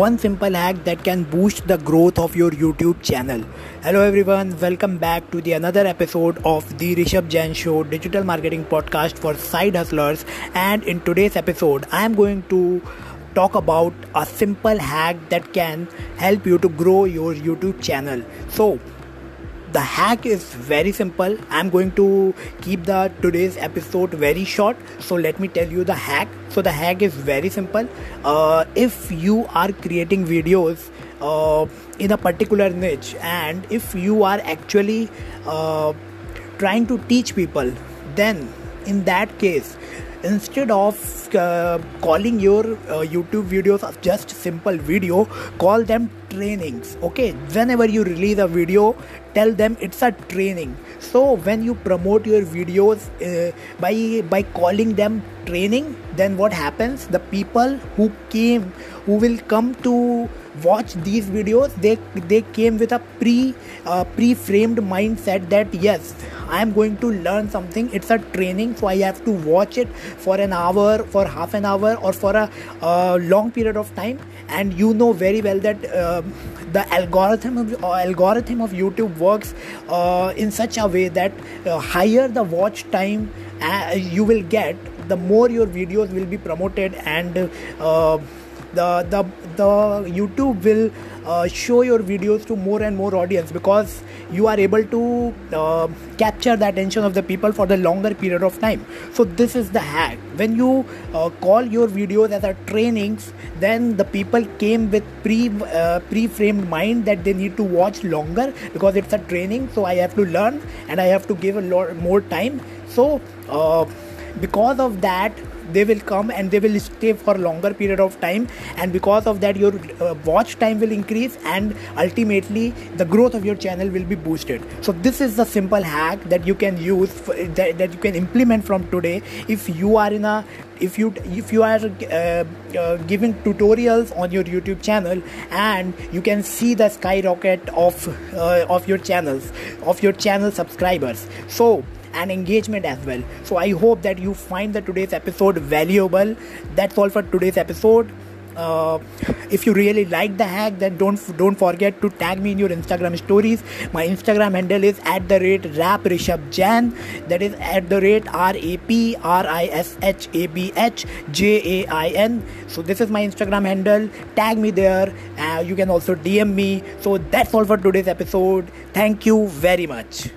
one simple hack that can boost the growth of your YouTube channel. Hello everyone, welcome back to the another episode of the Rishabh Jain Show digital marketing podcast for side hustlers. And in today's episode, I am going to talk about a simple hack that can help you to grow your YouTube channel. So, the hack is very simple. I'm going to keep the today's episode very short. So let me tell you the hack. So the hack is very simple. Uh, if you are creating videos uh, in a particular niche and if you are actually uh, trying to teach people then in that case instead of uh, calling your uh, youtube videos just simple video call them trainings okay? Whenever you release a video tell them it's a training. So when you promote your videos uh, by by calling them training then what happens? The people who came who will come to watch these videos they they came with a pre uh, pre-framed mindset that yes i am going to learn something it's a training so i have to watch it for an hour for half an hour or for a uh, long period of time. And you know very well that uh, the algorithm of, uh, algorithm of youtube works uh, in such a way that uh, higher the watch time you will get the more your videos will be promoted and the the the youtube will uh, show your videos to more and more audience because you are able to uh, capture the attention of the people for the longer period of time. So this is the hack. When you uh, call your videos as a trainings then the people came with pre uh, pre-framed mind that they need to watch longer because it's a training. So i have to learn and i have to give a lot more time. So uh, because of that they will come and they will stay for longer period of time. And because of that your uh, watch time will increase and ultimately the growth of your channel will be boosted. So this is the simple hack that you can use that, that you can implement from today. If you are in a if you if you are uh, uh, giving tutorials on your youtube channel and you can see the skyrocket of uh, of your channels of your channel subscribers. So and engagement as well. So I hope that you find the today's episode valuable. That's all for today's episode. Uh, if you really like the hack then don't don't forget to tag me in your instagram stories. My instagram handle is at the rate rap jan that is at the rate r-a-p-r-i-s-h-a-b-h-j-a-i-n so this is my instagram handle. Tag me there. Uh, you can also dm me. So that's all for today's episode. Thank you very much